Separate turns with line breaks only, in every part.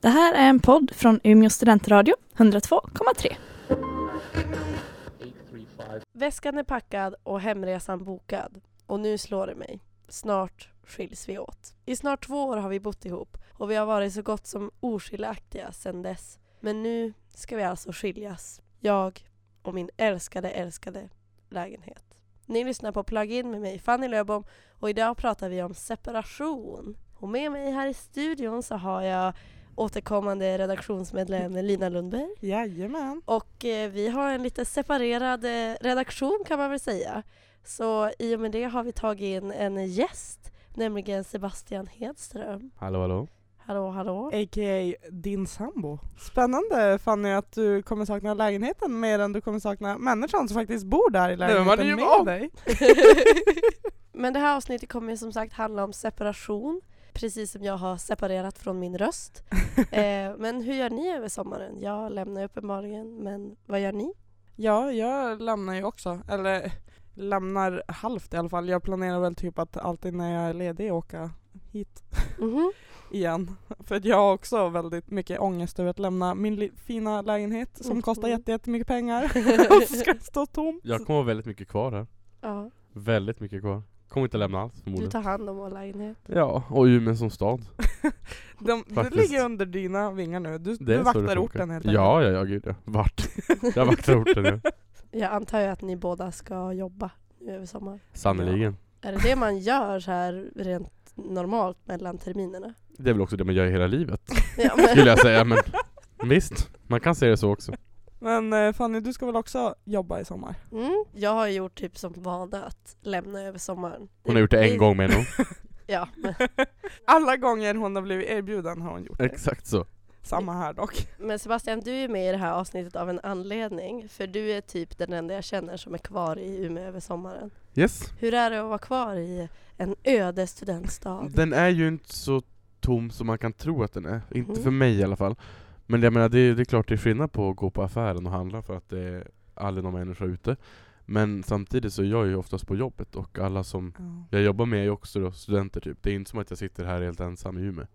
Det här är en podd från Umeå studentradio, 102,3.
Väskan är packad och hemresan bokad. Och nu slår det mig. Snart skiljs vi åt. I snart två år har vi bott ihop och vi har varit så gott som oskiljaktiga sedan dess. Men nu ska vi alltså skiljas. Jag och min älskade, älskade lägenhet. Ni lyssnar på Plug-in med mig, Fanny Löbom, och idag pratar vi om separation. Och med mig här i studion så har jag återkommande redaktionsmedlem Lina Lundberg.
Jajamän.
Och eh, vi har en lite separerad eh, redaktion kan man väl säga. Så i och med det har vi tagit in en gäst, nämligen Sebastian Hedström.
Hallå hallå.
Hallå, hallå.
A.k.a. din sambo. Spännande Fanny att du kommer sakna lägenheten mer än du kommer sakna människan som faktiskt bor där i
men man
lägenheten
är ju
med dig.
Men det här avsnittet kommer som sagt handla om separation. Precis som jag har separerat från min röst. eh, men hur gör ni över sommaren? Jag lämnar uppenbarligen, men vad gör ni?
Ja, jag lämnar ju också. Eller lämnar halvt i alla fall. Jag planerar väl typ att alltid när jag är ledig åka hit
Mhm.
igen. För jag har också väldigt mycket ångest över att lämna min fina lägenhet som
Mhm.
kostar jätte- jättemycket pengar. och ska stå tom.
Jag kommer vara väldigt mycket kvar här.
Ja,
Väldigt mycket kvar. Kommer inte lämna allt
du
förmodligen.
tar hand om vår lägenhet.
Ja, och Umeå som stad.
De, det
Faktiskt.
ligger under dina vingar nu. Du,
Det
du
är så det
vaktar
funkar.
orten helt enkelt.
Ja, ja, ja, gud ja. Vart? Jag vaktar orten nu.
Jag antar ju att ni båda ska jobba nu över sommaren.
Sannerligen.
Är det det man gör så här rent normalt mellan terminerna?
Det är väl också det man gör i hela livet.
Ja, men,
Skulle jag säga, men visst. Man kan se det så också.
Men eh, Fanny, du ska väl också jobba i sommar?
mm, jag har gjort typ som vana att lämna över sommaren.
Hon har gjort det en gång med nog.
Ja,
Alla gånger hon har blivit erbjuden har hon gjort det.
Exakt så.
Samma här dock.
men Sebastian, du är med i det här avsnittet av en anledning. För du är typ den enda jag känner som är kvar i Umeå över sommaren.
Yes.
Hur är det att vara kvar i en öde studentstad?
Den är ju inte så tom som man kan tro att den är. Inte
Mhm.
för mig i alla fall. Men jag menar, det är, det är klart det är skillnad på att gå på affären och handla för att det är aldrig någon människa ute. Men samtidigt så är jag ju oftast på jobbet och alla som jag jobbar med är också då studenter typ. Det är inte som att jag sitter här helt ensam i Umeå.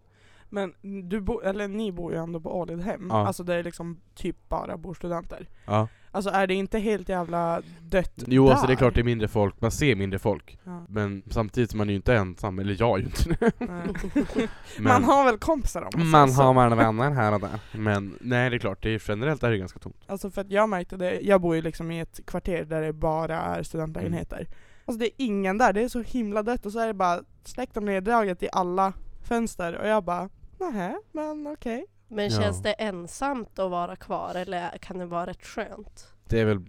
Men du bo, eller ni bor ju ändå på Alidhem,
Ja.
alltså där det liksom typ bara bor studenter.
Ja.
Alltså är det inte helt jävla dött
Jo
där?
alltså det är klart det är mindre folk, man ser mindre folk.
Ja.
Men samtidigt så man är ju inte ensam, eller jag är ju inte det. Men
Man har väl kompisar om man
man har många vänner här och där. Men nej det är klart, det är, generellt är det ganska tomt.
Alltså för att jag märkte det, jag bor ju liksom i ett kvarter där det bara är studentlägenheter.
Mm.
Alltså det är ingen där, det är så himla dött och så är det bara släckt och neddraget i alla fönster och jag bara nähä, men okej.
Men
Ja.
känns det ensamt att vara kvar eller kan det vara rätt skönt?
Det är väl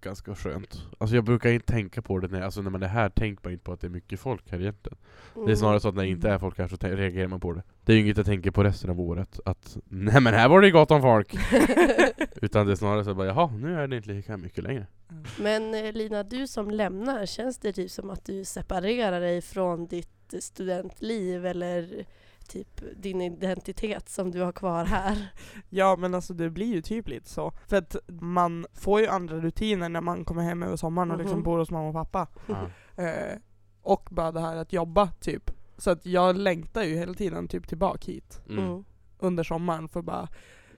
ganska skönt. Alltså jag brukar inte tänka på det när, alltså när man är här tänker man inte på att det är mycket folk här egentligen. Det är
Mm.
snarare så att när det inte är folk här så reagerar man på det. Det är ju inget jag tänker på resten av året, att nej men här var det gott om folk. Utan det är snarare så att bara, jaha, nu är det inte lika mycket längre.
Men eh, Lina, du som lämnar, känns det typ som att du separerar dig från ditt studentliv eller typ din identitet som du har kvar här?
Ja men alltså det blir ju typ lite så. För att man får ju andra rutiner när man kommer hem över sommaren och liksom
Mhm.
bor hos mamma och pappa.
Ja.
Eh, och bara det här att jobba typ. Så att jag längtar ju hela tiden typ tillbaka hit
Mm.
Mm.
under sommaren för bara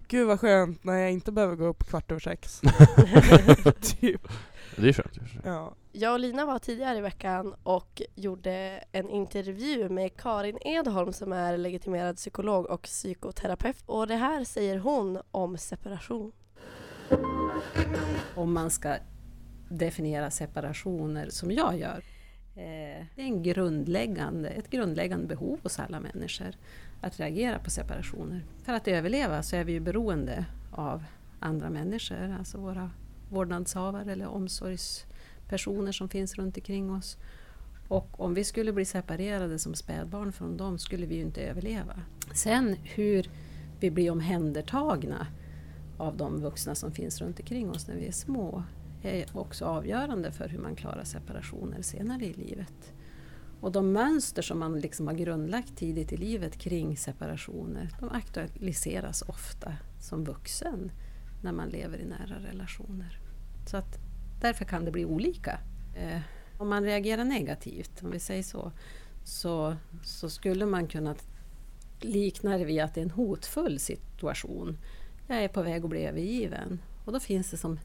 Gud vad skönt när jag inte behöver gå upp kvart över sex. typ.
Det är skönt.
Ja.
Jag och Lina var tidigare i veckan och gjorde en intervju med Karin Edholm som är legitimerad psykolog och psykoterapeut. Och det här säger hon om separation.
om man ska definiera separationer som jag gör. Eh, Det är en grundläggande, ett grundläggande behov hos alla människor att reagera på separationer. För att överleva så är vi ju beroende av andra människor, alltså våra vårdnadshavare eller omsorgspersoner som finns runt omkring oss. Och om vi skulle bli separerade som spädbarn från dem skulle vi ju inte överleva. Sen hur vi blir omhändertagna av de vuxna som finns runt omkring oss när vi är små är också avgörande för hur man klarar separationer senare i livet. Och de mönster som man liksom har grundlagt tidigt i livet kring separationer de aktualiseras ofta som vuxen när man lever i nära relationer. Så att därför kan det bli olika. Eh, om man reagerar negativt, om vi säger så, så, så skulle man kunna likna det vid att det är en hotfull situation. Jag är på väg att bli övergiven. Och då finns det som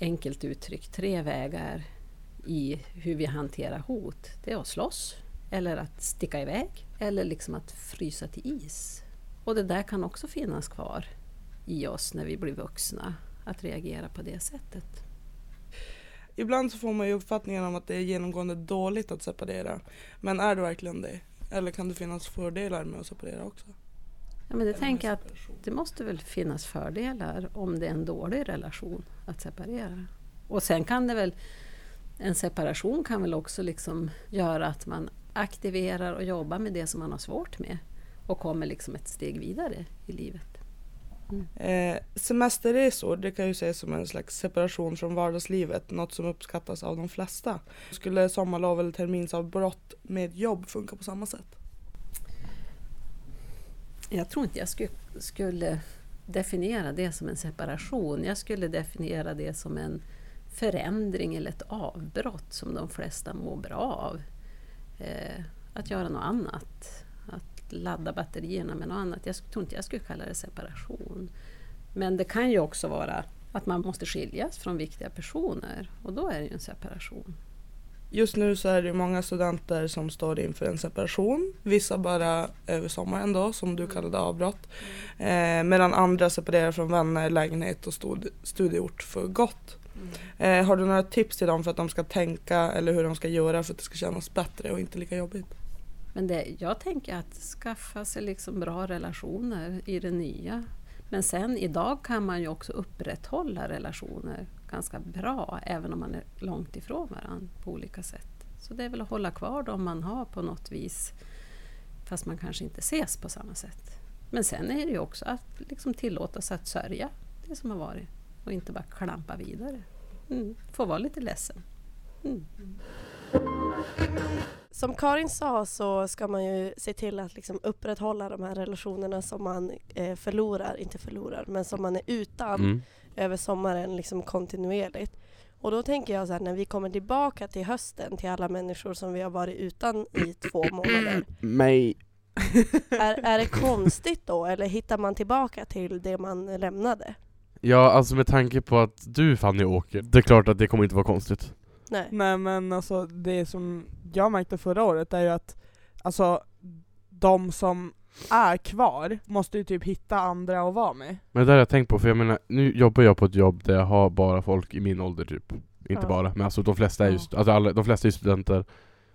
enkelt uttryckt tre vägar i hur vi hanterar hot. Det är att slåss, eller att sticka iväg, eller liksom att frysa till is. Och det där kan också finnas kvar i oss när vi blir vuxna, att reagera på det sättet.
Ibland så får man ju uppfattningen om att det är genomgående dåligt att separera. Men är det verkligen det? Eller kan det finnas fördelar med att separera också?
Ja, men det tänker jag att det måste väl finnas fördelar om det är en dålig relation att separera. Och sen kan det väl, en separation kan väl också liksom göra att man aktiverar och jobbar med det som man har svårt med och kommer liksom ett steg vidare i livet.
Mm. Eh, semesterresor, det kan ju ses som en slags separation från vardagslivet, något som uppskattas av de flesta. Skulle sommarlov eller terminsavbrott med jobb funka på samma sätt?
Jag tror inte jag skulle, skulle definiera det som en separation. Jag skulle definiera det som en förändring eller ett avbrott som de flesta mår bra av. Eh, att göra något annat. Att ladda batterierna med något annat. Jag tror inte jag skulle kalla det separation. Men det kan ju också vara att man måste skiljas från viktiga personer och då är det ju en separation.
Just nu så är det många studenter som står inför en separation. Vissa bara över sommaren då, som du kallade avbrott. Eh, medan andra separerar från vänner, lägenhet och studieort för gott. Mm. Eh, har du några tips till dem för att de ska tänka eller hur de ska göra för att det ska kännas bättre och inte lika jobbigt?
Men det, jag tänker att skaffa sig liksom bra relationer i det nya. Men sen idag kan man ju också upprätthålla relationer ganska bra även om man är långt ifrån varandra på olika sätt. Så det är väl att hålla kvar dem man har på något vis fast man kanske inte ses på samma sätt. Men sen är det ju också att liksom tillåta sig att sörja det som har varit och inte bara klampa vidare. Mm. Få vara lite ledsen. Mm.
Som Karin sa så ska man ju se till att liksom upprätthålla de här relationerna som man eh, förlorar, inte förlorar, men som man är utan mm. över sommaren liksom kontinuerligt. Och då tänker jag så här, när vi kommer tillbaka till hösten till alla människor som vi har varit utan i två månader.
Mig.
Är, är det konstigt då, eller hittar man tillbaka till det man lämnade?
Ja, alltså med tanke på att du Fanny åker, det är klart att det kommer inte vara konstigt.
Nej. Nej men alltså det som jag märkte förra året är ju att alltså de som är kvar måste ju typ hitta andra att vara med.
Men det har jag tänkt på, för jag menar, nu jobbar jag på ett jobb där jag har bara folk i min ålder typ. Inte ja. bara, men alltså de flesta är ju, alltså alla, de flesta är studenter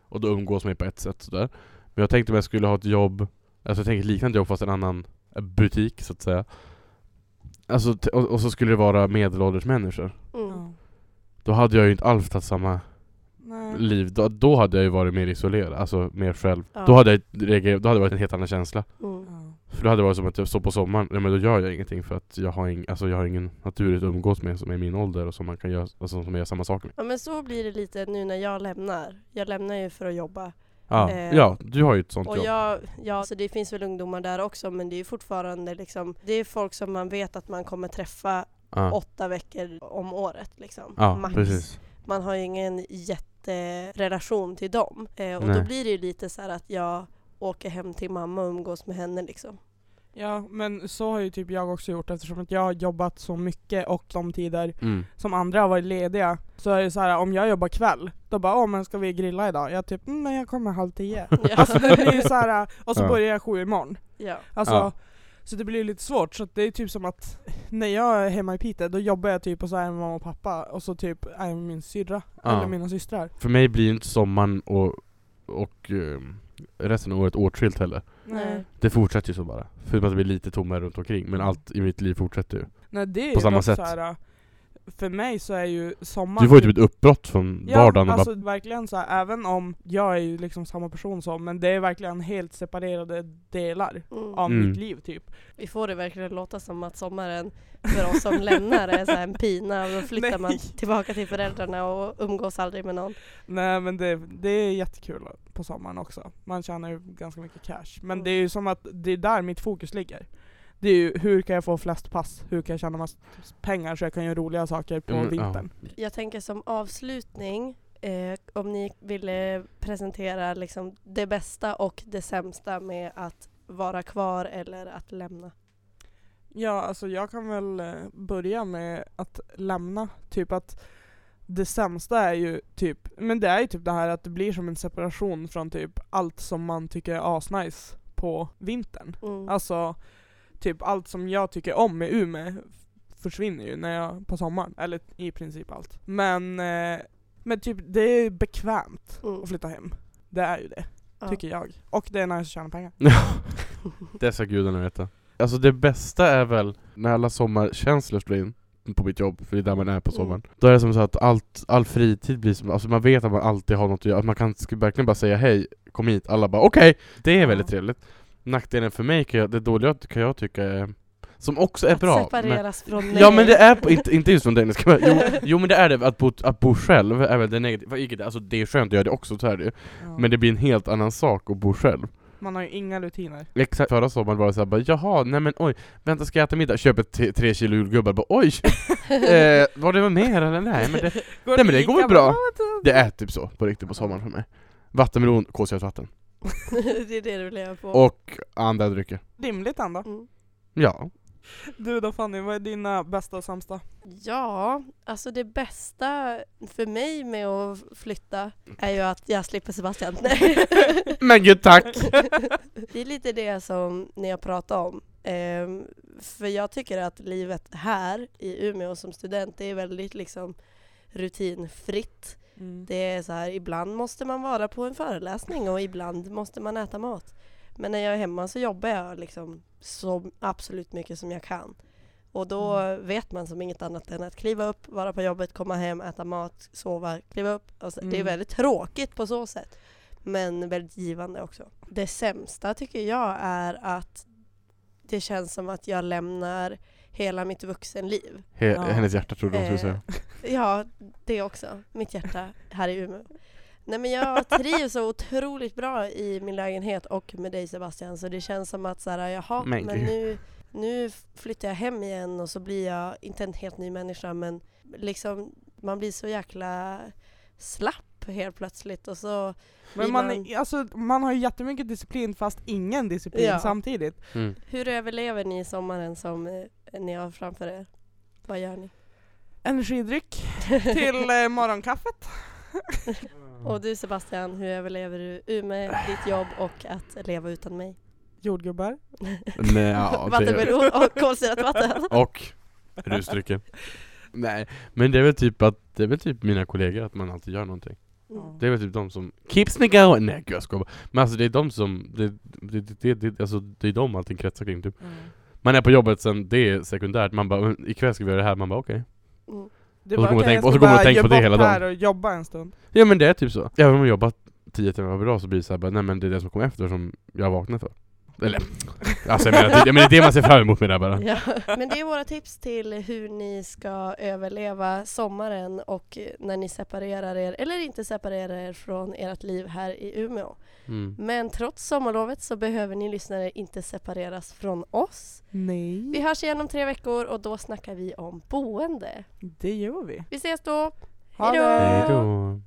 och då umgås man på ett sätt sådär. Men jag tänkte om jag skulle ha ett jobb, alltså jag tänker liknande jobb fast en annan butik så att säga. Alltså, och, och så skulle det vara medelålders människor. Mm. Då hade jag ju inte alls tagit samma Nej. liv. Då, då, hade jag ju varit mer isolerad, alltså mer själv. Ja. Då, hade jag, då hade det varit en helt annan känsla. Mm. För då hade det varit som att jag står på sommaren, nej men då gör jag ingenting för att jag har, ing, alltså jag har ingen naturligt att umgås med som är min ålder och som man kan göra, alltså som gör samma sak med.
Ja men så blir det lite nu när jag lämnar. Jag lämnar ju för att jobba.
Ja, eh, ja du har ju ett sånt
och
jobb.
Jag, ja, så det finns väl ungdomar där också men det är fortfarande liksom, det är folk som man vet att man kommer träffa ja. åtta veckor om året liksom.
Ja, max. Precis.
Man har ju ingen jätterelation till dem. Eh, och Nej. då blir det ju lite så att jag åker hem till mamma och umgås med henne liksom.
Ja men så har ju typ jag också gjort eftersom att jag har jobbat så mycket och de tider mm. som andra har varit lediga Så är det så här om jag jobbar kväll, då bara åh men ska vi grilla idag? Jag typ mm, men jag kommer halv tio ja. Alltså det blir så här, och så ja. börjar jag sju imorgon
ja.
Alltså ja. Så det blir lite svårt, så det är typ som att när jag är hemma i Piteå då jobbar jag typ och så är jag med mamma och pappa och så typ är jag med min syrra, eller mina systrar.
För mig blir inte sommaren och, och um, resten av året åtskilt heller.
Nej.
Det fortsätter ju så bara, förutom att det blir lite tommare runt omkring men allt i mitt liv fortsätter ju.
Nej det är På samma sätt. här, för mig så är ju sommaren...
Du får ju typ ett uppbrott från
ja,
vardagen.
Ja, alltså bara... verkligen så här, även om jag är ju liksom samma person som, men det är verkligen helt separerade delar mm. av mm. mitt liv typ.
Vi får det verkligen låta som att sommaren för oss som lämnar är så en pina, och då flyttar man tillbaka till föräldrarna och umgås aldrig med någon.
Nej men det, det är jättekul på sommaren också. Man tjänar ju ganska mycket cash. Men mm. det är ju som att det är där mitt fokus ligger det är ju hur kan jag få flest pass? Hur kan jag tjäna mest pengar så jag kan göra roliga saker på mm, vintern?
Ja. Jag tänker som avslutning, eh, om ni ville presentera liksom det bästa och det sämsta med att vara kvar eller att lämna?
Ja, alltså jag kan väl eh, börja med att lämna. Typ att det sämsta är ju typ, men det är ju typ det här att det blir som en separation från typ allt som man tycker är asnice på vintern.
Mm.
Alltså typ allt som jag tycker om med Umeå försvinner ju när jag, på sommaren. Eller i princip allt. Men, eh, men typ det är bekvämt
Mm.
att flytta hem. Det är ju det,
Ja.
tycker jag. Och det är nice att tjäna pengar.
Det ska gudarna veta. Alltså det bästa är väl när alla sommarkänslor slår in på mitt jobb, för det är där man är på
Mm.
sommaren. Då är det som så att allt, all fritid blir som, alltså man vet att man alltid har något att göra, att man kan verkligen bara säga hej, kom hit, alla bara okej, det är väldigt
Ja.
trevligt. Nackdelen för mig, kan jag, det dåliga kan jag tycka är, som också är
att
bra. men-
separeras från mig.
Ja men det är, på, inte, inte just från dig, jo, jo men det är det, att bo, att bo själv är väl det negativa, alltså det är skönt att göra det också, så är det ju.
Ja.
Men det blir en helt annan sak att bo själv.
Man har ju inga rutiner.
Exakt, förra sommaren var det såhär bara jaha, nej men oj, vänta ska jag äta middag? Köper tre, kilo julgubbar, bara oj! eh, var det var mer eller? Nej men det,
Går
Nej, men det går väl bra. det är typ så, på riktigt på sommaren för mig. Vattenmelon, kolsyrat vatten.
det är det du lever på.
Och andra drycker.
Rimligt ändå.
Mm.
Ja.
Du då Fanny, vad är dina bästa och sämsta?
Ja, alltså det bästa för mig med att flytta är ju att jag slipper Sebastian. Nej.
Men gud tack!
Det är lite det som ni har pratat om. Ehm, för jag tycker att livet här i Umeå som student, det är väldigt liksom rutinfritt.
Mm.
Det är så här, ibland måste man vara på en föreläsning och ibland måste man äta mat. Men när jag är hemma så jobbar jag liksom så absolut mycket som jag kan. Och då vet man som inget annat än att kliva upp, vara på jobbet, komma hem, äta mat, sova, kliva upp. Alltså, Det är
Mm.
väldigt tråkigt på så sätt. Men väldigt givande också. Det sämsta tycker jag är att det känns som att jag lämnar hela mitt vuxenliv.
He,
Ja.
Hennes hjärta trodde hon skulle
Eh,
säga.
Ja, det också. Mitt hjärta här i Umeå. Nej men jag trivs så otroligt bra i min lägenhet och med dig Sebastian så det känns som att så här, jaha,
Men
men, nu, nu flyttar jag hem igen och så blir jag, inte en helt ny människa men liksom man blir så jäkla slapp helt plötsligt och så
Men man,
man-
är- alltså, man har ju jättemycket disciplin fast ingen disciplin
Ja.
samtidigt.
Mm.
Hur överlever ni sommaren som eh, ni har framför er? Vad gör ni?
Energidryck till eh, morgonkaffet.
Och du Sebastian, hur överlever du Umeå, ditt jobb och att leva utan mig?
Jordgubbar.
Nej, ja, det,
Vattenmelon och kolsyrat vatten.
och rusdrycken. Nej, men det är väl typ att, det är väl typ mina kollegor, att man alltid gör någonting.
Mm.
Det är väl typ de som keeps me going. Nej gud jag skojar bara. Men alltså det är de som, det, det, det, det, alltså, det är de allting kretsar kring typ. Man är på jobbet sen, det är sekundärt, man bara "Men ikväll ska vi göra det här, man bara okej.
Mm.
Du
Och så kommer man
"Okej,
tänka- och så kommer man tänka på det hela dagen."
och jobba en stund.
Ja men det är typ så. Även om jag jobbar 10 timmar per dag så blir det så här, bara, nej men det är det som kommer efter som jag vaknar för. Eller, alltså jag menar, det, men det är det man ser fram emot med det här bara.
Ja, men det är våra tips till hur ni ska överleva sommaren och när ni separerar er, eller inte separerar er från ert liv här i Umeå.
Mm.
Men trots sommarlovet så behöver ni lyssnare inte separeras från oss.
Nej,
Vi hörs igen om tre veckor och då snackar vi om boende.
det gör vi.
Vi ses då! Hejdå!
Hejdå.